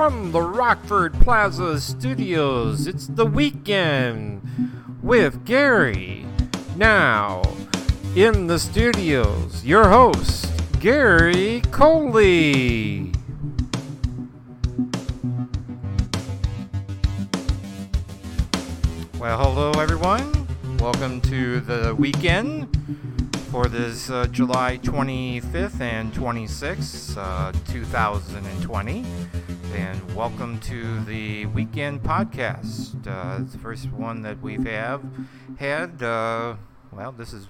from the Rockford Plaza studios. It's the weekend with Gary. Now, in the studios, your host, Gary Kohley. Well, hello everyone. Welcome to the weekend for this uh, July 25th and 26th, uh, 2020. And welcome to the weekend podcast. Uh, it's the first one that we've have had. Uh, well, this is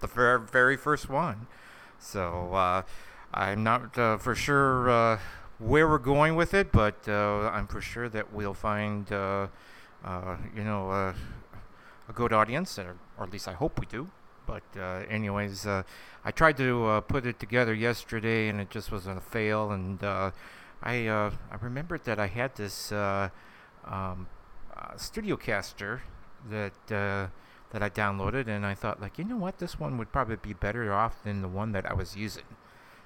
the very, very first one. So uh, I'm not uh, for sure uh, where we're going with it, but uh, I'm for sure that we'll find, you know, a good audience, or, or at least I hope we do. But uh, anyways, uh, I tried to uh, put it together yesterday, and it just was a fail. And I uh, I remembered that I had this uh, um, uh, StudioCaster that uh, that I downloaded, and I thought, like, you know what, this one would probably be better off than the one that I was using.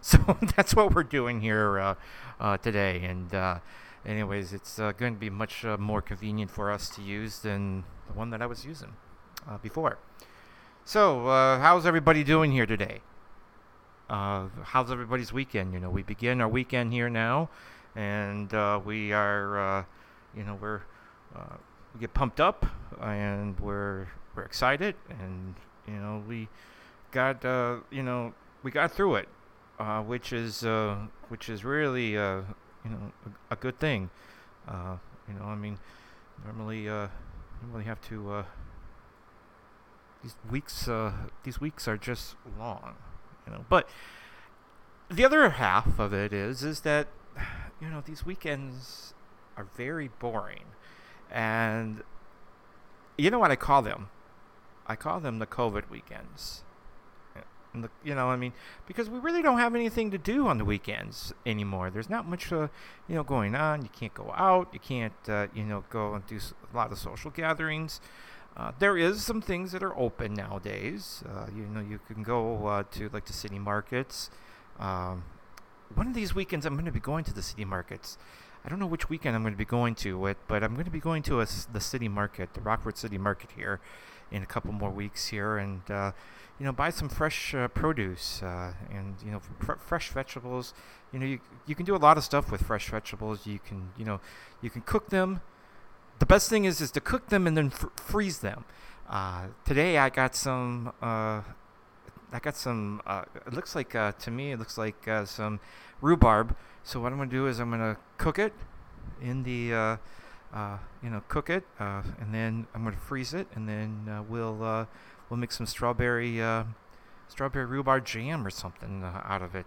So that's what we're doing here uh, uh, today. And anyways, it's going to be much more convenient for us to use than the one that I was using before. So, how's everybody doing here today? Uh, how's everybody's weekend? You know, we begin our weekend here now, and uh, we are, uh, you know, we're uh, we get pumped up, and we're we're excited, and you know, we got, uh, you know, we got through it, which is which is really, you know, a, a good thing. You know, I mean, normally, normally have to. These weeks uh, these weeks are just long you know. But the other half of it is is that you know these weekends are very boring. And you know what i call them? I call them the covid weekends. The, you know i mean because we really don't have anything to do on the weekends anymore. There's not much uh, you know going on. You can't go out. You can't uh, you know go and do a lot of social gatherings uh, there is some things that are open nowadays. Uh, you know, you can go uh, to like the city markets. Um, one of these weekends, I'm going to be going to the city markets. I don't know which weekend I'm going to be going to it, but I'm going to be going to a the city market, the Rockford City Market here, in a couple more weeks here, and uh, you know, buy some fresh uh, produce and you know, fr- fresh vegetables. You know, you you can do a lot of stuff with fresh vegetables. You can you know, you can cook them the best thing is is to cook them and then fr- freeze them. Uh, today I got some. Uh, I got some. Uh, it looks like uh, to me it looks like uh, some rhubarb. So what I'm gonna do is I'm gonna cook it in the. Uh, you know, cook it, and then I'm gonna freeze it, and then we'll we'll make some strawberry strawberry rhubarb jam or something out of it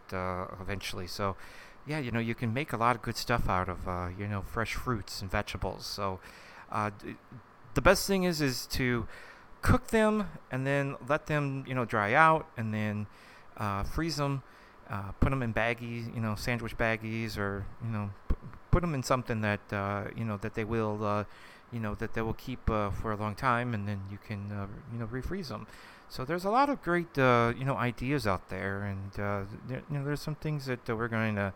eventually. So, yeah, you know, you can make a lot of good stuff out of uh, you know fresh fruits and vegetables. So, uh, the best thing is is to cook them and then let them you know dry out and then uh, freeze them. Uh, put them in baggies, you know, sandwich baggies, or you know, p- put them in something that uh, you know that they will, uh, you know, that they will keep for a long time, and then you can you know refreeze them. So there's a lot of great uh, you know ideas out there, and uh, there, you know there's some things that uh, we're going to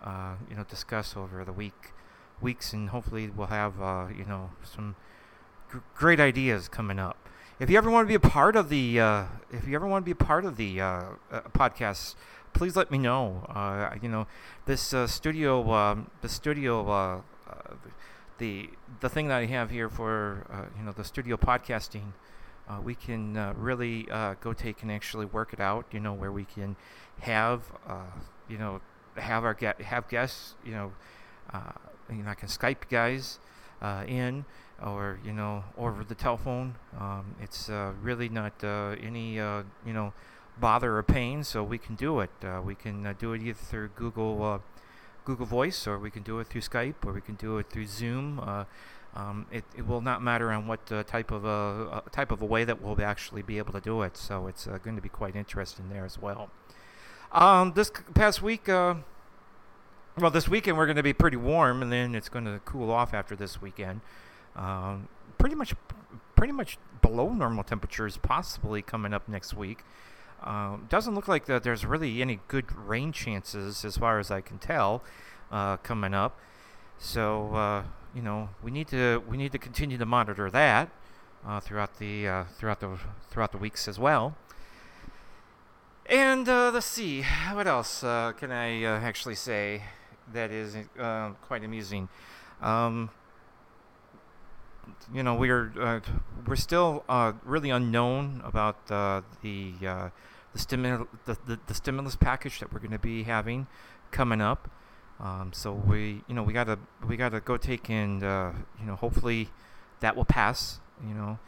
uh, you know discuss over the week weeks, and hopefully we'll have uh, you know some gr- great ideas coming up. If you ever want to be a part of the, uh, if you ever want to be a part of the podcast, please let me know. You know, this studio, um, the studio, the the thing that I have here for you know the studio podcasting, uh, we can uh, really uh, go take and actually work it out. You know, where we can have uh, you know have our get have guests. You know, uh, you know I can Skype guys uh, in or you know over the telephone. Um, it's really not any you know bother or pain, so we can do it. We can do it either through Google Google Voice, or we can do it through Skype, or we can do it through Zoom. Uh, um, it, it will not matter on what uh, type of a uh, type of a way that we'll actually be able to do it. So it's uh, going to be quite interesting there as well. Um, this past week, uh, well, this weekend we're going to be pretty warm, and then it's going to cool off after this weekend. Um, pretty much, pretty much below normal temperatures, possibly coming up next week. Um, doesn't look like that there's really any good rain chances as far as I can tell. uh, coming up. So uh, you know we need to we need to continue to monitor that uh, throughout the uh, throughout the throughout the weeks as well. And uh, let's see, what else uh, can I uh, actually say that is uh, quite amusing? Um, you know, we're we're still really unknown about the the the, the, the, stimulus package that we're going to be having coming up. Um, so we you know we gotta we gotta go take and you know hopefully that will pass. You know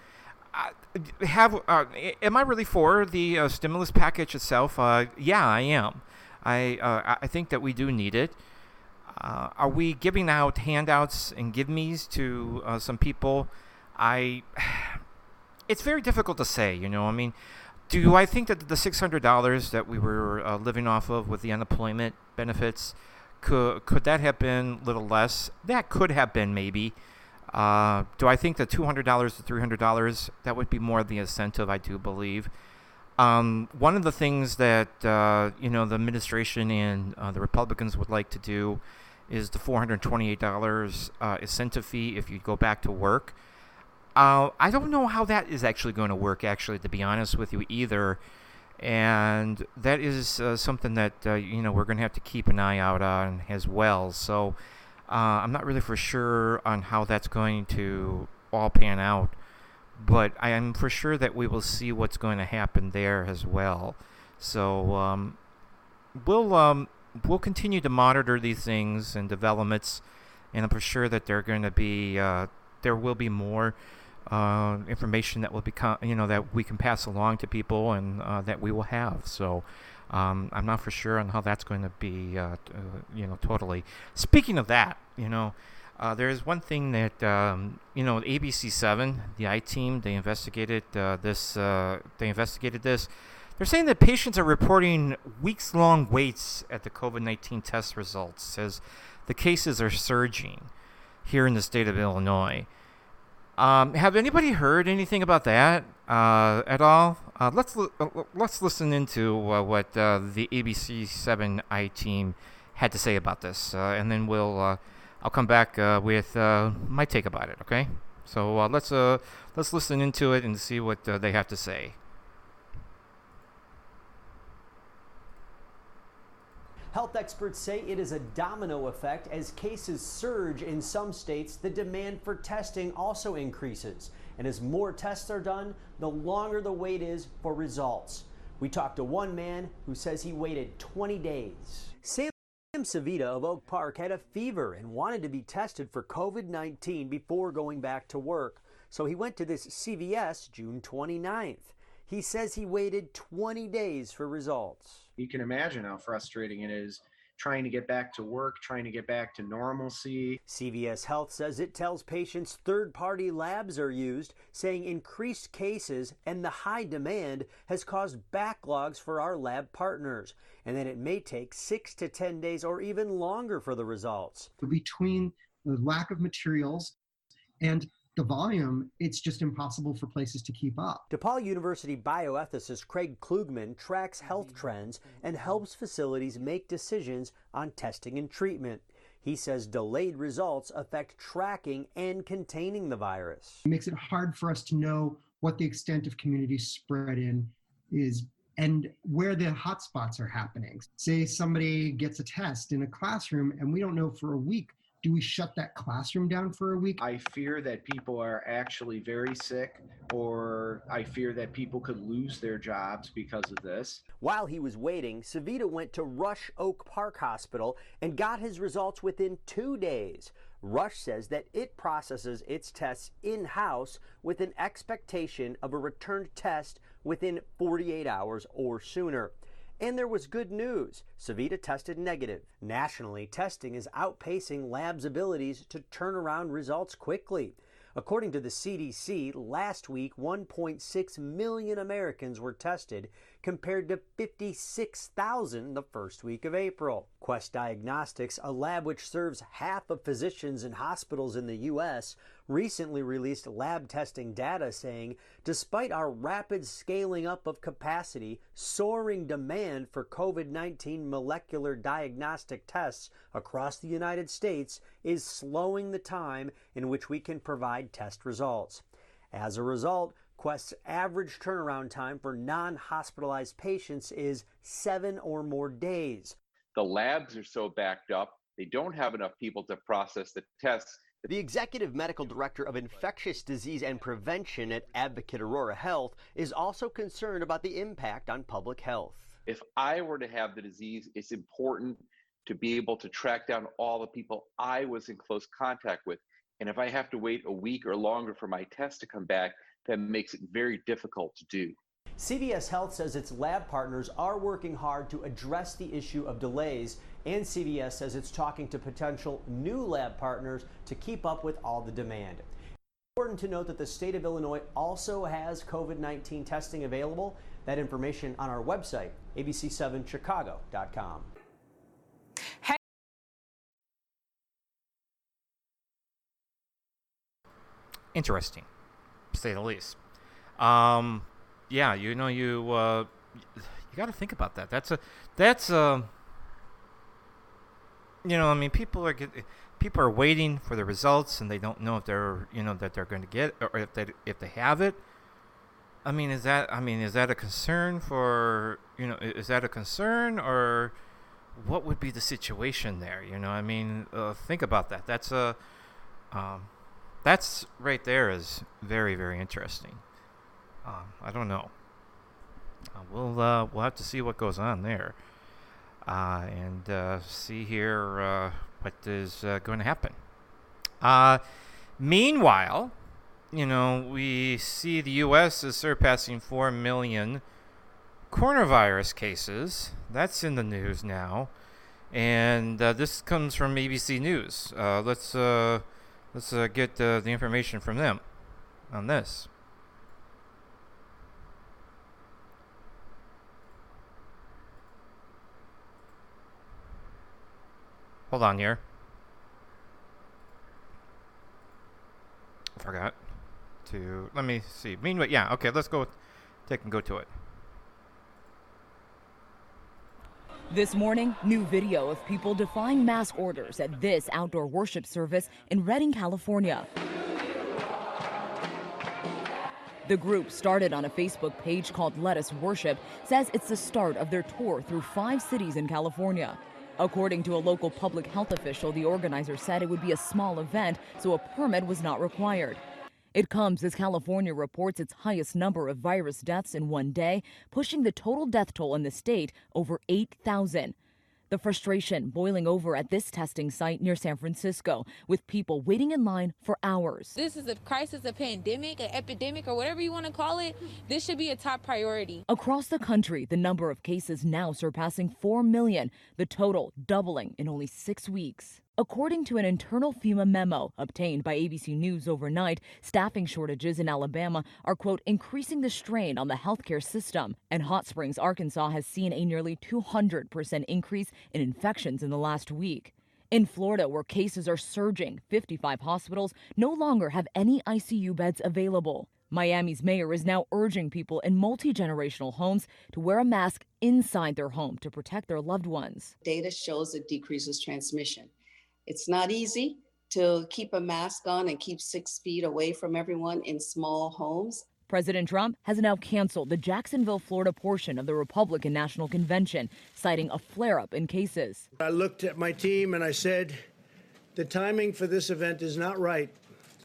have uh, am I really for the uh, stimulus package itself? Uh, yeah, I am. I uh, I think that we do need it. Uh, are we giving out handouts and give me's to uh, some people? I. It's very difficult to say. You know, I mean, do I think that the six hundred dollars that we were living off of with the unemployment benefits could could that have been a little less? That could have been maybe. Uh, do I think the $200 to $300, that would be more the incentive, I do believe. Um, one of the things that, uh, you know, the administration and uh, the Republicans would like to do is the $428 uh, incentive fee if you go back to work. Uh, I don't know how that is actually going to work, actually, to be honest with you, either. And that is uh, something that, you know, we're going to have to keep an eye out on as well. So, uh, I'm not really for sure on how that's going to all pan out, but I am for sure that we will see what's going to happen there as well. So um, we'll um, we'll continue to monitor these things and developments, and I'm for sure that they're going to be uh, there will be more uh, information that will become you know that we can pass along to people and uh, that we will have. So um, I'm not for sure on how that's going to be, uh, uh, you know, totally. Speaking of that, you know, uh, there is one thing that um, you know, ABC7, the I team, they investigated uh, this. They investigated this. They're saying that patients are reporting weeks-long waits at the COVID-19 test results as the cases are surging here in the state of Illinois. Um, have anybody heard anything about that uh, at all? Uh, let's li- uh, let's listen into uh, what uh, the ABC Seven I team had to say about this, and then we'll I'll come back with my take about it. Okay, so let's let's listen into it and see what they have to say. Health experts say it is a domino effect. As cases surge in some states, the demand for testing also increases. And as more tests are done, the longer the wait is for results. We talked to one man who says he waited 20 days. Sam Savita of Oak Park had a fever and wanted to be tested for COVID 19 before going back to work. So he went to this CVS June 29th. He says he waited 20 days for results you can imagine how frustrating it is trying to get back to work, trying to get back to normalcy. CVS Health says it tells patients third party labs are used, saying increased cases and the high demand has caused backlogs for our lab partners, and that it may take six to 10 days or even longer for the results. Between the lack of materials and the volume, it's just impossible for places to keep up. DePaul University bioethicist Craig Klugman tracks health trends and helps facilities make decisions on testing and treatment. He says delayed results affect tracking and containing the virus. It makes it hard for us to know what the extent of community spread in is and where the hotspots are happening. Say somebody gets a test in a classroom and we don't know for a week do we shut that classroom down for a week? I fear that people are actually very sick, or I fear that people could lose their jobs because of this. While he was waiting, Savita went to Rush Oak Park Hospital and got his results within two days. Rush says that it processes its tests in house with an expectation of a returned test within 48 hours or sooner. And there was good news. Savita tested negative. Nationally, testing is outpacing labs' abilities to turn around results quickly. According to the CDC, last week 1.6 million Americans were tested, compared to 56,000 the first week of April. Quest Diagnostics, a lab which serves half of physicians and hospitals in the U.S., recently released lab testing data saying despite our rapid scaling up of capacity, soaring demand for COVID 19 molecular diagnostic tests across the United States is slowing the time in which we can provide test results. As a result, Quest's average turnaround time for non hospitalized patients is seven or more days. The labs are so backed up, they don't have enough people to process the tests. The executive medical director of infectious disease and prevention at Advocate Aurora Health is also concerned about the impact on public health. If I were to have the disease, it's important to be able to track down all the people I was in close contact with. And if I have to wait a week or longer for my test to come back, that makes it very difficult to do. CVS Health says its lab partners are working hard to address the issue of delays, and CVS says it's talking to potential new lab partners to keep up with all the demand. Important to note that the state of Illinois also has COVID 19 testing available. That information on our website, abc7chicago.com. Interesting to say the least. Um, yeah, you know, you uh, you got to think about that. That's a that's a you know, I mean, people are get, people are waiting for the results, and they don't know if they're you know that they're going to get or if they if they have it. I mean, is that I mean, is that a concern for you know? Is that a concern or what would be the situation there? You know, I mean, uh, think about that. That's a um, that's right there is very very interesting. Um, I don't know. Uh, we'll uh, we'll have to see what goes on there, uh, and uh, see here uh, what is uh, going to happen. meanwhile, you know we see the U.S. is surpassing four million coronavirus cases. That's in the news now, and this comes from ABC News. let's let's uh, get uh, the information from them on this. Hold on here. Forgot to let me see. Meanwhile, yeah, okay, let's go take and go to it. This morning, new video of people defying mask orders at this outdoor worship service in Redding, California. The group started on a Facebook page called Let Us Worship, says it's the start of their tour through five cities in California. According to a local public health official, the organizer said it would be a small event, so a permit was not required. It comes as California reports its highest number of virus deaths in one day, pushing the total death toll in the state over 8,000. The frustration boiling over at this testing site near San Francisco, with people waiting in line for hours. This is a crisis, a pandemic, an epidemic, or whatever you want to call it. This should be a top priority. Across the country, the number of cases now surpassing 4 million, the total doubling in only six weeks. According to an internal FEMA memo obtained by ABC News overnight, staffing shortages in Alabama are, quote, increasing the strain on the healthcare system. And Hot Springs, Arkansas has seen a nearly 200% increase in infections in the last week. In Florida, where cases are surging, 55 hospitals no longer have any ICU beds available. Miami's mayor is now urging people in multi generational homes to wear a mask inside their home to protect their loved ones. Data shows it decreases transmission. It's not easy to keep a mask on and keep six feet away from everyone in small homes. President Trump has now canceled the Jacksonville, Florida portion of the Republican National Convention, citing a flare up in cases. I looked at my team and I said, the timing for this event is not right.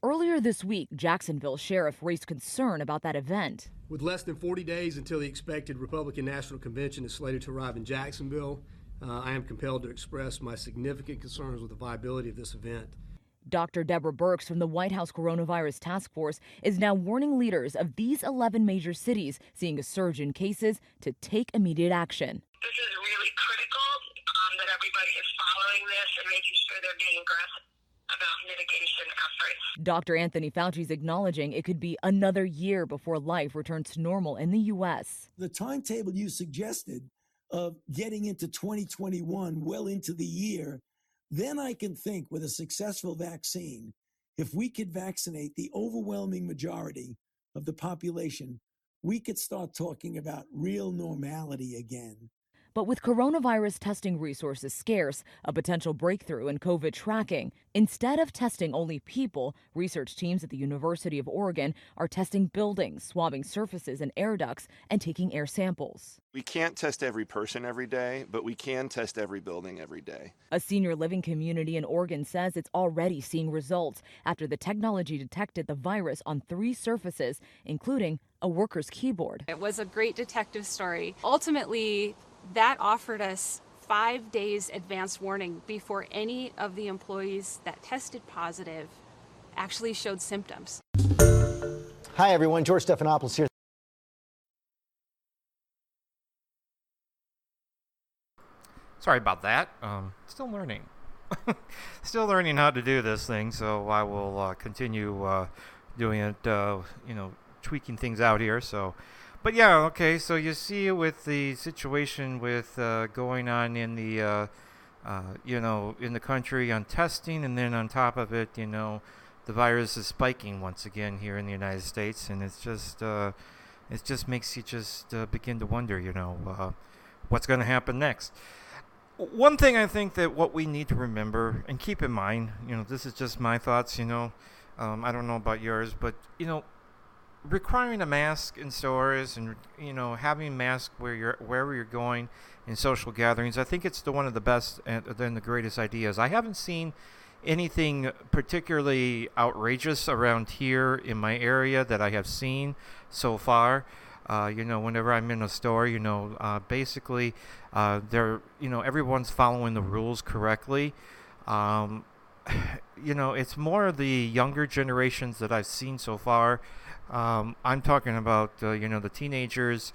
Earlier this week, Jacksonville sheriff raised concern about that event. With less than 40 days until the expected Republican National Convention is slated to arrive in Jacksonville, uh, I am compelled to express my significant concerns with the viability of this event. Dr. Deborah Birx from the White House Coronavirus Task Force is now warning leaders of these 11 major cities seeing a surge in cases to take immediate action. This is really critical um, that everybody is following this and making sure they're being aggressive about mitigation efforts. Dr. Anthony Fauci is acknowledging it could be another year before life returns to normal in the U.S. The timetable you suggested of getting into 2021, well into the year, then I can think with a successful vaccine, if we could vaccinate the overwhelming majority of the population, we could start talking about real normality again. But with coronavirus testing resources scarce, a potential breakthrough in COVID tracking, instead of testing only people, research teams at the University of Oregon are testing buildings, swabbing surfaces and air ducts, and taking air samples. We can't test every person every day, but we can test every building every day. A senior living community in Oregon says it's already seeing results after the technology detected the virus on three surfaces, including a worker's keyboard. It was a great detective story. Ultimately, that offered us five days advance warning before any of the employees that tested positive actually showed symptoms. Hi, everyone. George Stephanopoulos here. Sorry about that. Um, still learning. still learning how to do this thing, so I will uh, continue uh, doing it, uh, you know, tweaking things out here. So but yeah, okay. So you see with the situation with uh, going on in the, uh, uh, you know, in the country on testing, and then on top of it, you know, the virus is spiking once again here in the United States, and it's just, uh, it just makes you just uh, begin to wonder, you know, uh, what's going to happen next. One thing I think that what we need to remember and keep in mind, you know, this is just my thoughts, you know, um, I don't know about yours, but you know, requiring a mask in stores and you know having mask where you're wherever you're going in social gatherings i think it's the one of the best and then the greatest ideas. I haven't seen anything particularly outrageous around here in my area that i have seen so far. Uh, you know whenever i'm in a store you know uh, basically uh, they're you know everyone's following the rules correctly. Um, you know it's more the younger generations that i've seen so far um, I'm talking about uh, you know the teenagers.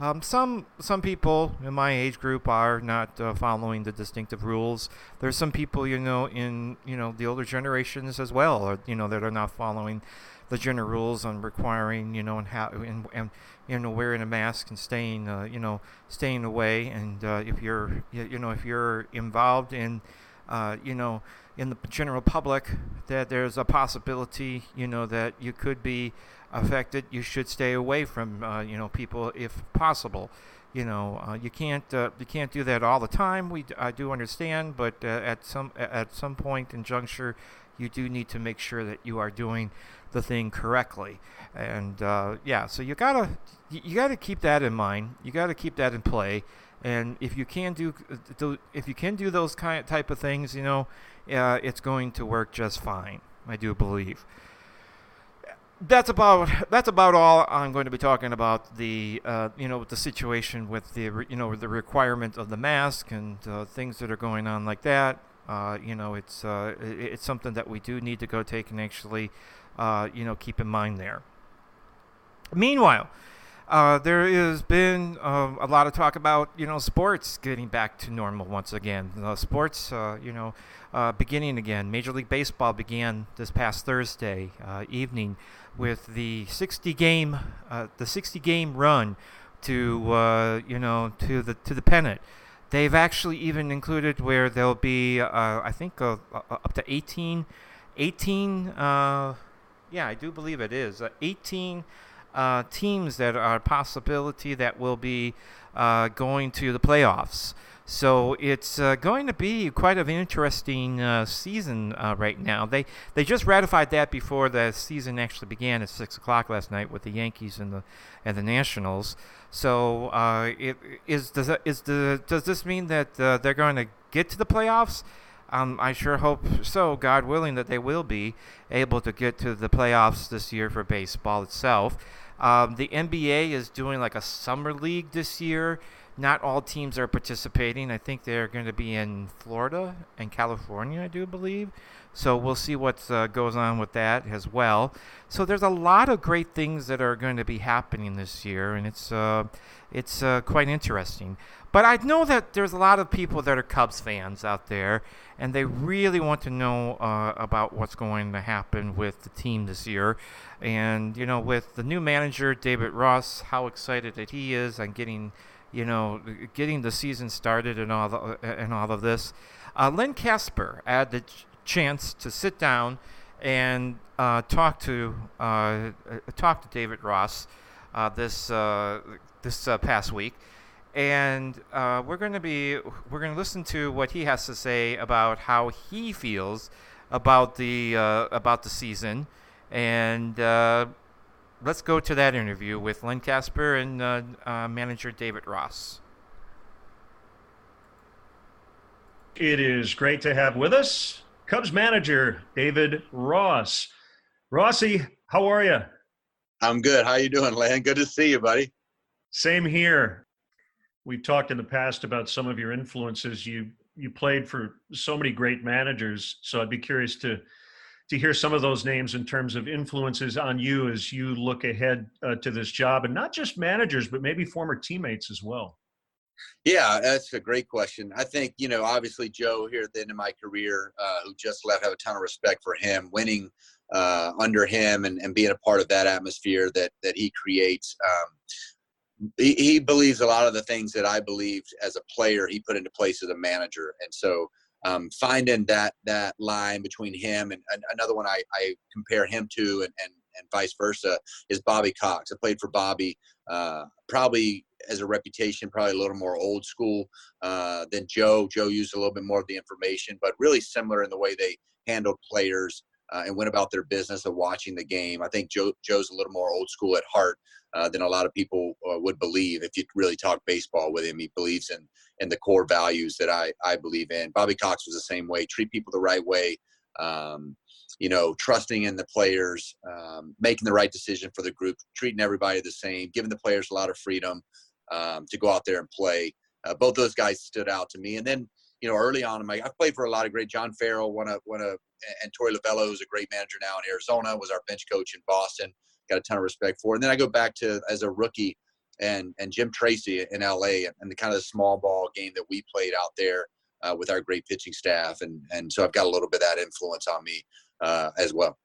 Um, some some people in my age group are not uh, following the distinctive rules. There's some people you know in you know the older generations as well, or, you know that are not following the general rules on requiring you know and how and, and you know wearing a mask and staying uh, you know staying away. And uh, if you're you know if you're involved in uh, you know in the general public that there's a possibility you know that you could be affected, you should stay away from uh, you know people if possible. You know, uh, you can't uh, you can't do that all the time. We I do understand, but uh, at some at some point in juncture, you do need to make sure that you are doing the thing correctly. And uh, yeah, so you gotta you gotta keep that in mind. You gotta keep that in play. And if you can do, do if you can do those kind of type of things, you know, uh, it's going to work just fine. I do believe that's about that's about all I'm going to be talking about the uh, you know the situation with the you know the requirement of the mask and uh, things that are going on like that. Uh, you know it's uh, it's something that we do need to go take and actually uh, you know keep in mind there. Meanwhile, uh, there has been um, a lot of talk about you know sports getting back to normal once again. sports you know beginning again. Major League Baseball began this past Thursday evening with the 60 game uh, the 60 game run to uh, you know to the to the pennant. They've actually even included where there'll be uh, I think uh, uh, up to 18 18 uh, yeah I do believe it is 18 teams that are a possibility that will be going to the playoffs. So it's uh, going to be quite an interesting uh, season uh, right now. They they just ratified that before the season actually began at six o'clock last night with the Yankees and the and the Nationals. So uh, it is does is the does this mean that uh, they're going to get to the playoffs? Um, I sure hope so, God willing, that they will be able to get to the playoffs this year for baseball itself. Um, the NBA is doing like a summer league this year not all teams are participating. I think they're going to be in Florida and California, I do believe. So we'll see what uh, goes on with that as well. So there's a lot of great things that are going to be happening this year, and it's uh, it's uh, quite interesting. But I know that there's a lot of people that are Cubs fans out there, and they really want to know uh, about what's going to happen with the team this year. And you know, with the new manager David Ross, how excited that he is on getting, you know, getting the season started and all the, and all of this. Uh, Len Kasper had the ch- chance to sit down and uh, talk to uh, uh, talk to David Ross uh, this this past week and uh, we're going to be we're going to listen to what he has to say about how he feels about the uh, about the season, and uh, let's go to that interview with Len Kasper and uh, uh, manager David Ross. It is great to have with us Cubs manager David Ross. Rossi, how are you? I'm good. How are you doing, Len? Good to see you, buddy. Same here we've talked in the past about some of your influences. You you played for so many great managers, so I'd be curious to to hear some of those names in terms of influences on you as you look ahead uh, to this job, and not just managers, but maybe former teammates as well. Yeah, that's a great question. I think you know, obviously, Joe here at the end of my career, uh, who just left, have a ton of respect for him. Winning uh, under him and, and being a part of that atmosphere that that he creates. Um, he, he believes a lot of the things that I believed as a player. He put into place as a manager, and so um, finding that that line between him and, and another one I, I, compare him to and, and, and vice versa is Bobby Cox. I played for Bobby, uh, probably as a reputation, probably a little more old school uh, than Joe. Joe used a little bit more of the information, but really similar in the way they handled players uh, and went about their business of watching the game. I think Joe Joe's a little more old school at heart uh, than a lot of people uh, would believe. If you really talk baseball with him, he believes in in the core values that I I believe in. Bobby Cox was the same way. Treat people the right way. Um, you know, trusting in the players, um, making the right decision for the group, treating everybody the same, giving the players a lot of freedom um, to go out there and play. Uh, both those guys stood out to me. And then, you know, early on I've played for a lot of great. John Farrell, one of one of and Torey Lovullo, who's a great manager now in Arizona, was our bench coach in Boston. Got a ton of respect for. And then I go back to as a rookie and and Jim Tracy in LA and the kind of small ball game that we played out there uh, with our great pitching staff. And and so I've got a little bit of that influence on me uh, as well.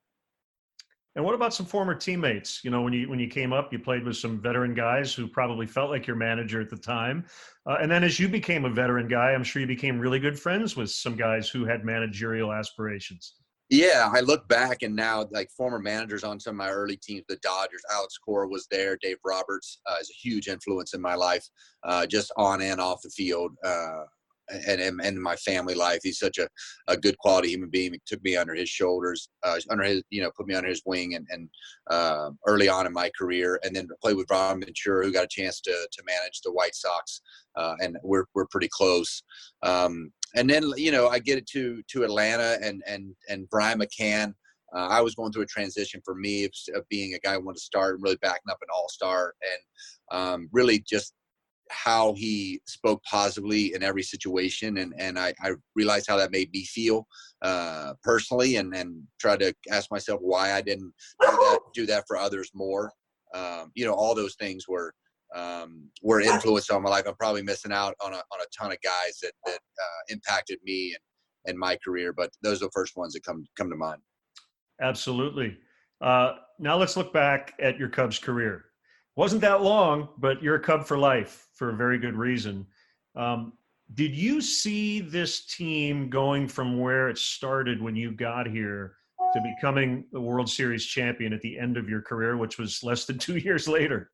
And what about some former teammates? You know, when you when you came up, you played with some veteran guys who probably felt like your manager at the time. Uh, and then as you became a veteran guy, I'm sure you became really good friends with some guys who had managerial aspirations. Yeah, I look back and now like former managers on some of my early teams, the Dodgers, Alex Cora was there, Dave Roberts uh, is a huge influence in my life, uh, just on and off the field. Uh, and, and, and my family life. He's such a, a good quality human being. He took me under his shoulders, uh, under his, you know, put me under his wing and, and uh, early on in my career. And then played with Ron Ventura, who got a chance to, to manage the White Sox. Uh, and we're, we're pretty close. Um, and then, you know, I get it to, to Atlanta and, and, and Brian McCann. Uh, I was going through a transition for me of, of, being a guy who wanted to start and really backing up an all-star and um, really just how he spoke positively in every situation and and I, I realized how that made me feel uh, personally and and try to ask myself why I didn't do that do that for others more um, you know all those things were um, were influenced on my life. I'm probably missing out on a, on a ton of guys that that uh, impacted me and and my career but those are the first ones that come come to mind. Absolutely. Uh, now let's look back at your Cubs career. Wasn't that long, but you're a Cub for life for a very good reason. Um, did you see this team going from where it started when you got here to becoming the World Series champion at the end of your career, which was less than two years later?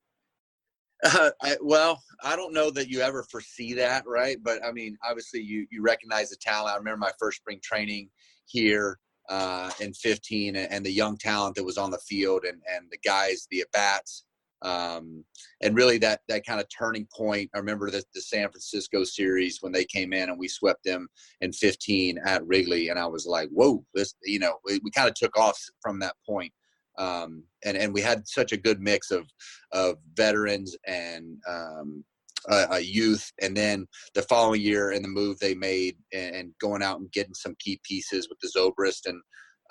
I, well, I don't know that you ever foresee that, right? But I mean, obviously, you you recognize the talent. I remember my first spring training here uh, in 15, and, and the young talent that was on the field, and and the guys, the at bats um, and really that that kind of turning point. I remember the, the San Francisco series when they came in and we swept them in 15 at Wrigley, and I was like, "Whoa!" This, you know, we, we kind of took off from that point. Um, and and we had such a good mix of of veterans and um, uh, a youth, and then the following year and the move they made and, and going out and getting some key pieces with the Zobrist and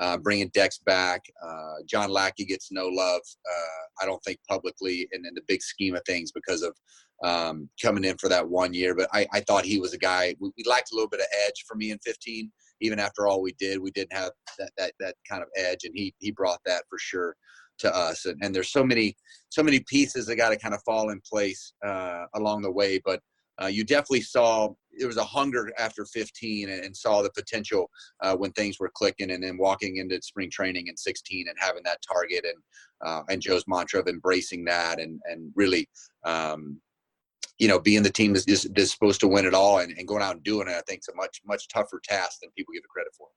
uh, bringing Dex back. Uh, John Lackey gets no love, uh, I don't think publicly and in the big scheme of things because of um, coming in for that one year. But I, I thought he was a guy we, we, lacked a little bit of edge for me in 15. Even after all we did, we didn't have that that that kind of edge, and he he brought that for sure to us. And, and there's so many so many pieces that got to kind of fall in place uh, along the way, but. Uh, you definitely saw there was a hunger after 15 and, and saw the potential uh, when things were clicking and then walking into spring training in 16 and having that target and uh, and Joe's mantra of embracing that and and really um, you know, being the team that's, that's supposed to win it all and, and going out and doing it, I think it's a much, much tougher task than people give it credit for.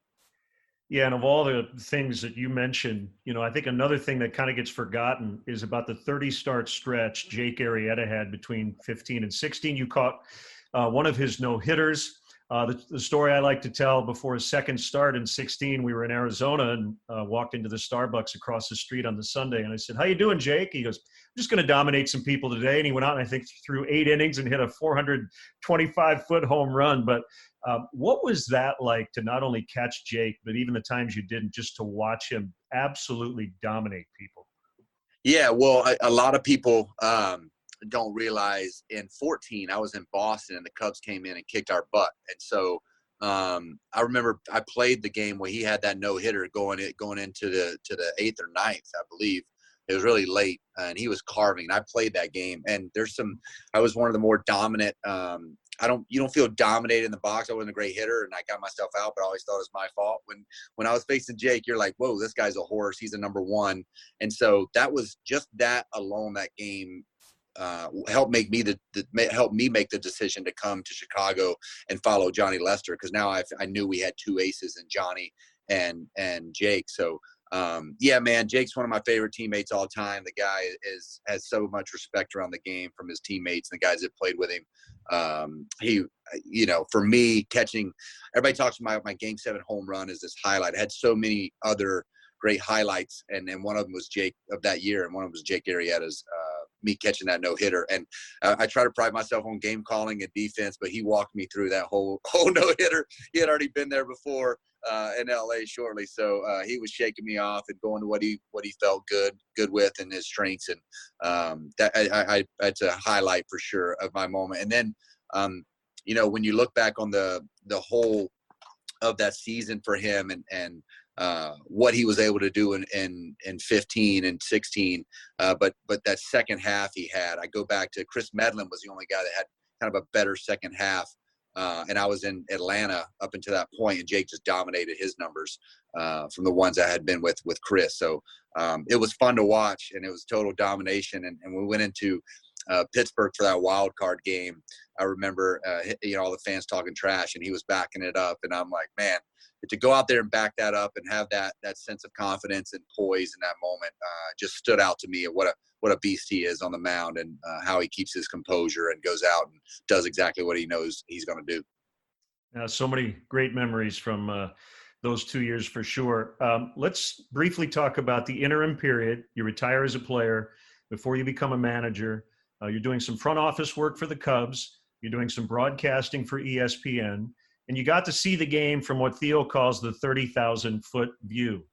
Yeah, and of all the things that you mentioned, you know, I think another thing that kind of gets forgotten is about the 30 start stretch Jake Arrieta had between 15 and 16. You caught uh, one of his no hitters. Uh, the, the, story I like to tell before his second start in 16, we were in Arizona and uh, walked into the Starbucks across the street on the Sunday. And I said, How you doing, Jake? He goes, I'm just going to dominate some people today. And he went out and I think threw eight innings and hit a 425 foot home run. But um, what was that like to not only catch Jake, but even the times you didn't, just to watch him absolutely dominate people? Yeah, well, a, a lot of people um, don't realize in 14 I was in Boston and the Cubs came in and kicked our butt, and so um, I remember I played the game where he had that no hitter going it going into the to the eighth or ninth, I believe. It was really late, and he was carving. I played that game, and there's some. I was one of the more dominant. Um, I don't. You don't feel dominated in the box. I wasn't a great hitter, and I got myself out, but I always thought it was my fault. When when I was facing Jake, you're like, "Whoa, this guy's a horse. He's a number one." And so that was just that alone. That game uh, helped make me the, the help me make the decision to come to Chicago and follow Johnny Lester because now I I knew we had two aces in Johnny and and Jake. So um, yeah, man, Jake's one of my favorite teammates all time. The guy is has so much respect around the game from his teammates and the guys that played with him. Um, he, you know, for me, catching everybody talks about my, game seven home run is this highlight. I had so many other great highlights, and and one of them was Jake of that year, and one of them was Jake Arrieta's. Uh, me catching that no hitter. And uh, I try to pride myself on game calling and defense, but he walked me through that whole whole no hitter. He had already been there before uh, in LA shortly, so uh, he was shaking me off and going to what he what he felt good good with and his strengths, and um, that I, I, that's a highlight for sure of my moment. And then um, you know when you look back on the the whole of that season for him and and uh, what he was able to do in in, in 15 and 16. Uh, but but that second half he had, I go back to Kris Medlen was the only guy that had kind of a better second half. Uh, and I was in Atlanta up until that point, and Jake just dominated his numbers uh, from the ones I had been with with Kris. So um, it was fun to watch, and it was total domination. And, and we went into uh, Pittsburgh for that wild card game. I remember, uh, you know, all the fans talking trash, and he was backing it up, and I'm like, man, to go out there and back that up and have that that sense of confidence and poise in that moment uh, just stood out to me. What a what a beast he is on the mound and uh, how he keeps his composure and goes out and does exactly what he knows he's going to do. Yeah, so many great memories from uh, those two years for sure. Um, let's briefly talk about the interim period. You retire as a player before you become a manager. Uh, you're doing some front office work for the Cubs. You're doing some broadcasting for ESPN and you got to see the game from what Theo calls the 30,000 foot view.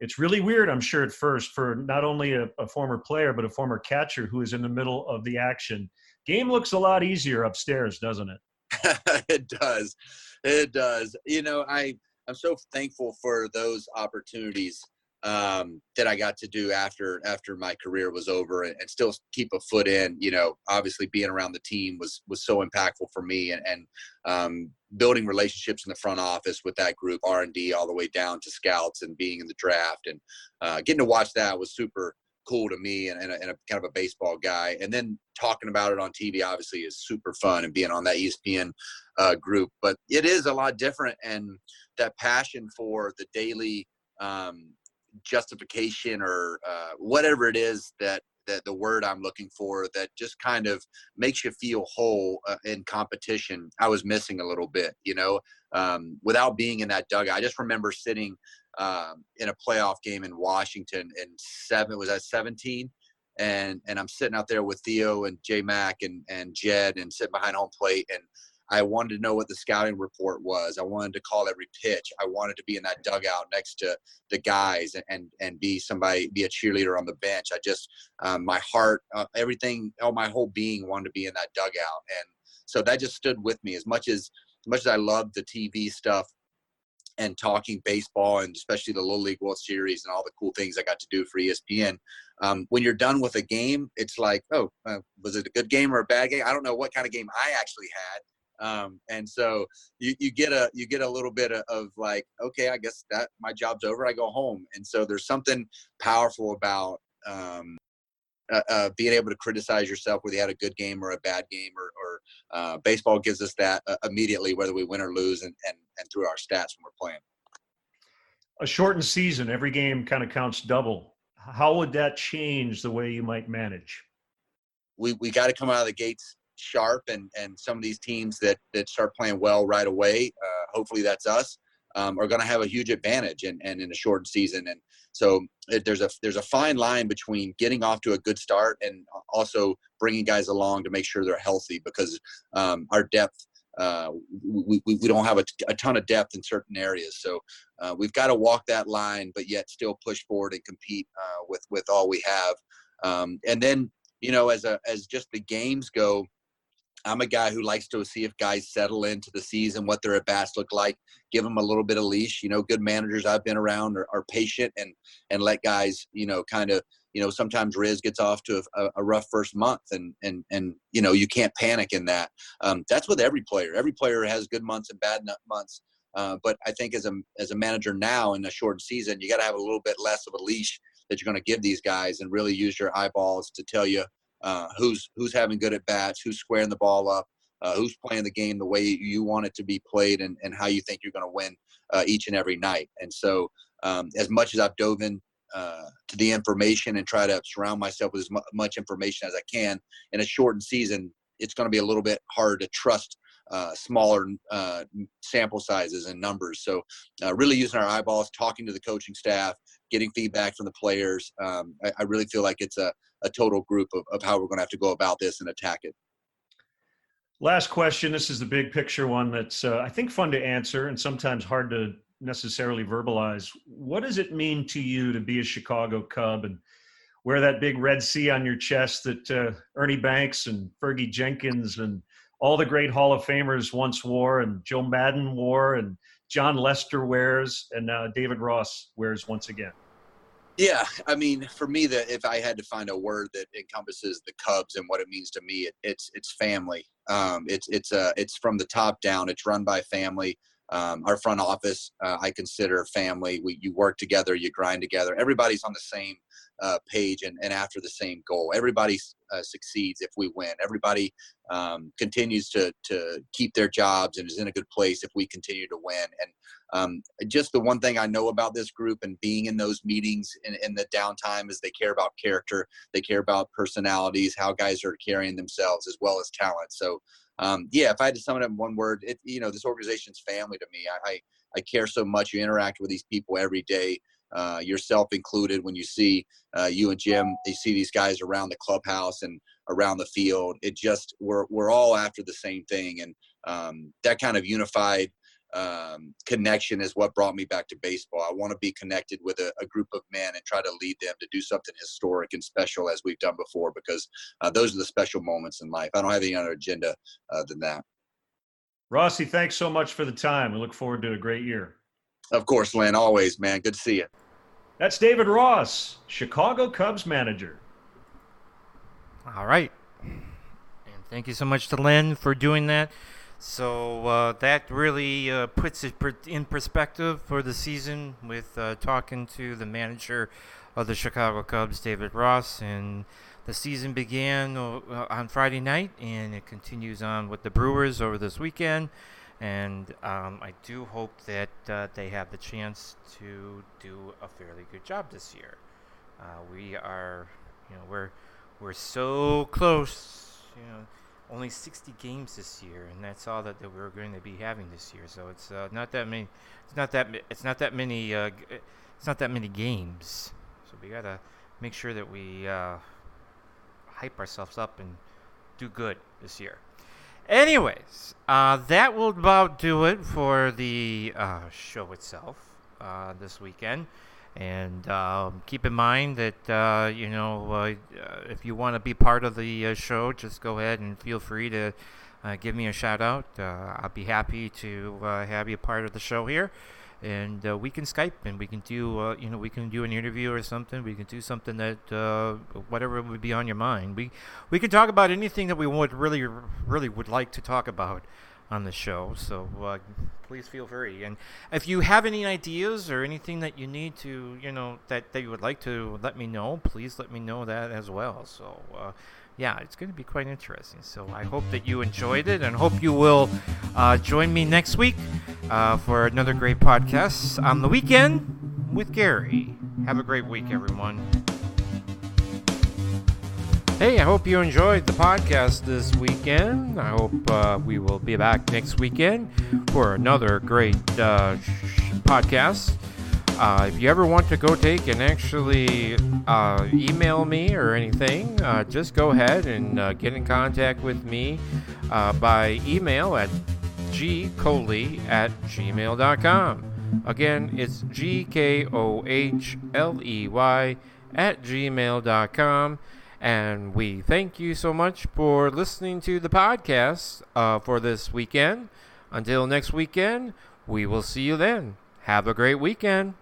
It's really weird, I'm sure, at first for not only a, a, former player, but a former catcher who is in the middle of the action. Game looks a lot easier upstairs, doesn't it? it does. It does. You know, I, I'm so thankful for those opportunities um, that I got to do after after my career was over and, and, still keep a foot in. You know, obviously being around the team was was so impactful for me, and, and um, building relationships in the front office with that group, R and D, all the way down to scouts and being in the draft, and uh, getting to watch that was super cool to me and, and, a, and, a, kind of a baseball guy. And then talking about it on TV obviously is super fun and being on that ESPN uh, group. But it is a lot different, and that passion for the daily um, justification or uh, whatever it is that that the word I'm looking for that just kind of makes you feel whole uh, in competition. I was missing a little bit, you know, um, without being in that dugout. I just remember sitting um, in a playoff game in Washington in seven was that 17 and and I'm sitting out there with Theo and J Mac and and Jed and sitting behind home plate and I wanted to know what the scouting report was. I wanted to call every pitch. I wanted to be in that dugout next to the guys and and, be somebody, be a cheerleader on the bench. I just, um, my heart, uh, everything, all my whole being wanted to be in that dugout. And so that just stood with me as much as, as much as I loved the TV stuff and talking baseball and especially the Little League World Series and all the cool things I got to do for ESPN. Um, when you're done with a game, it's like, oh, uh, was it a good game or a bad game? I don't know what kind of game I actually had um, and so you, you get a you get a little bit of, of, like okay i guess that my job's over i go home. And so there's something powerful about um, uh, uh, being able to criticize yourself whether you had a good game or a bad game or, or uh, baseball gives us that uh, immediately whether we win or lose and, and, and through our stats when we're playing. A shortened season every game kind of counts double. How would that change the way you might manage? We, we got to come out of the gates sharp and and some of these teams that that start playing well right away uh, hopefully that's us um, are going to have a huge advantage and, and in a short season. And so it, there's a there's a fine line between getting off to a good start and also bringing guys along to make sure they're healthy because um, our depth uh, we, we, we don't have a, a, ton of depth in certain areas. So uh, we've got to walk that line but yet still push forward and compete uh, with with all we have. Um, and then you know as a as just the games go I'm a guy who likes to see if guys settle into the season, what their at bats look like, give them a little bit of leash. You know, good managers I've been around are, are patient and and let guys, you know, kind of, you know, sometimes Riz gets off to a, a, rough first month, and and and you know, you can't panic in that. Um, that's with every player. Every player has good months and bad months. Uh, but I think as a as a manager now in a short season, you got to have a little bit less of a leash that you're going to give these guys, and really use your eyeballs to tell you uh, who's who's having good at bats, who's squaring the ball up, uh, who's playing the game the way you want it to be played, and, and how you think you're going to win uh, each and every night. And so, um, as much as I've dove in uh, to the information and try to surround myself with as much information as I can in a shortened season, it's going to be a little bit hard to trust uh, smaller uh, sample sizes and numbers. So, uh, really using our eyeballs, talking to the coaching staff, getting feedback from the players. Um, I, I, really feel like it's a, a total group of, of how we're going to have to go about this and attack it. Last question. This is the big picture one that's, uh, I think, fun to answer and sometimes hard to necessarily verbalize. What does it mean to you to be a Chicago Cub and wear that big red C on your chest that uh, Ernie Banks and Fergie Jenkins and all the great Hall of Famers once wore, and Joe Maddon wore, and Jon Lester wears, and now David Ross wears once again? Yeah, I mean, for me, that if I had to find a word that encompasses the Cubs and what it means to me, it, it's it's family. Um, it's it's uh, it's from the top down. It's run by family. Um, our front office, uh, I consider family. We you work together, you grind together. Everybody's on the same uh, page and, and after the same goal. Everybody uh, succeeds if we win. Everybody um, continues to to keep their jobs and is in a good place if we continue to win. And um, just the one thing I know about this group and being in those meetings in, in the downtime is they care about character, they care about personalities, how guys are carrying themselves as well as talent. So um, yeah, if I had to sum it up in one word, it, you know, this organization's family to me. I, I, I care so much. You interact with these people every day, uh, yourself included. When you see uh, you and Jim, you see these guys around the clubhouse and around the field. It just we're we're all after the same thing, and um, that kind of unified um, connection is what brought me back to baseball. I want to be connected with a, a, group of men and try to lead them to do something historic and special as we've done before because uh, those are the special moments in life. I don't have any other agenda uh, than that. Rossi, thanks so much for the time. We look forward to a great year. Of course, Len. Always, man. Good to see you. That's David Ross, Chicago Cubs manager. All right. And thank you so much to Len for doing that. So uh, that really uh, puts it in perspective for the season with uh, talking to the manager of the Chicago Cubs, David Ross. And the season began uh, on Friday night and it continues on with the Brewers over this weekend. And um, I do hope that uh, they have the chance to do a fairly good job this year. Uh, we are, you know, we're we're so close, you know only 60 games this year, and that's all that, that we're going to be having this year. So it's uh, not that many. It's not that. It's not that many. Uh, it's not that many games. So we gotta make sure that we uh, hype ourselves up and do good this year. Anyways, uh, that will about do it for the uh, show itself uh, this weekend. And um, keep in mind that uh, you know uh, if you want to be part of the uh, show, just go ahead and feel free to give me a shout out. I'll be happy to have you part of the show here and uh, we can Skype and we can do uh, you know we can do an interview or something. We can do something that uh, whatever would be on your mind. We we can talk about anything that we would really really would like to talk about on the show. So uh, please feel free. And if you have any ideas or anything that you need to you know that that you would like to let me know, please let me know that as well. So uh, yeah, it's going to be quite interesting. So I hope that you enjoyed it and hope you will uh, join me next week uh, for another great podcast on the weekend with Gary. Have a great week, everyone. Hey, I hope you enjoyed the podcast this weekend. I hope uh, we will be back next weekend for another great uh, podcast. Uh, if you ever want to go take and actually uh, email me or anything, uh, just go ahead and uh, get in contact with me by email at gkohley at gmail.com. Again, it's G K O H L E Y at gmail.com. And we thank you so much for listening to the podcast uh, for this weekend. Until next weekend, we will see you then. Have a great weekend.